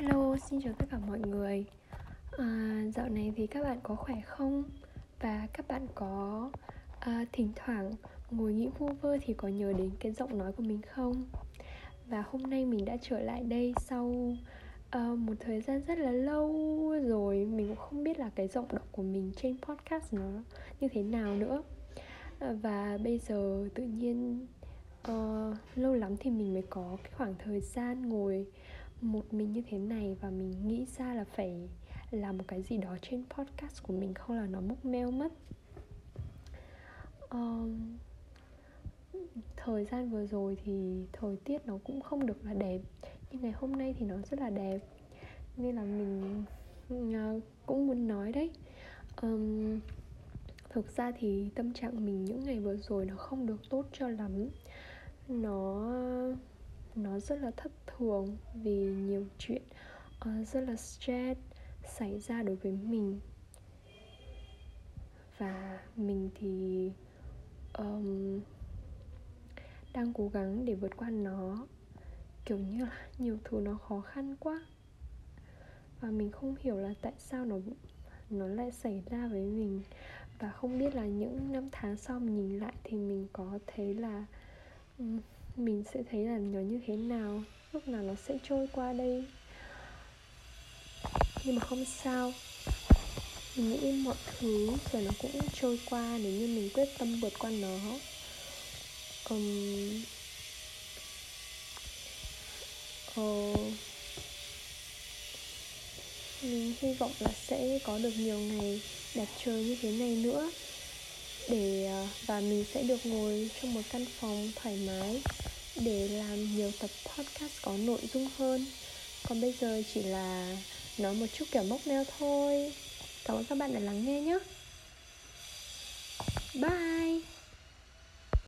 Hello, xin chào tất cả mọi người à, Dạo này thì các bạn có khỏe không? Và các bạn có à, thỉnh thoảng ngồi nghĩ vu vơ thì có nhớ đến cái giọng nói của mình không? Và hôm nay mình đã trở lại đây sau à, một thời gian rất là lâu rồi Mình cũng không biết là cái giọng đọc của mình trên podcast nó như thế nào nữa à, Và bây giờ tự nhiên uh, lâu lắm thì mình mới có cái khoảng thời gian ngồi một mình như thế này và mình nghĩ ra là phải làm một cái gì đó trên podcast của mình không là nó mốc meo mất. Um, thời gian vừa rồi thì thời tiết nó cũng không được là đẹp nhưng ngày hôm nay thì nó rất là đẹp. Nên là mình uh, cũng muốn nói đấy. Um, thực ra thì tâm trạng mình những ngày vừa rồi nó không được tốt cho lắm. Nó nó rất là thất thường vì nhiều chuyện uh, rất là stress xảy ra đối với mình. Và mình thì um, đang cố gắng để vượt qua nó kiểu như là nhiều thứ nó khó khăn quá. Và mình không hiểu là tại sao nó nó lại xảy ra với mình. Và không biết là những năm tháng sau mình nhìn lại thì mình có thấy là Ừ, mình sẽ thấy là nó như thế nào lúc nào nó sẽ trôi qua đây. Nhưng mà không sao. Mình nghĩ mọi thứ rồi nó cũng trôi qua nếu như mình quyết tâm vượt qua nó. Um, uh, mình hy vọng là sẽ có được nhiều ngày đẹp trời như thế này nữa để ờ, và mình sẽ được ngồi trong một căn phòng thoải mái để làm nhiều tập podcast có nội dung hơn. Còn bây giờ chỉ là nói một chút kiểu mốc meo thôi. Cảm ơn các bạn đã lắng nghe nhé. Bye!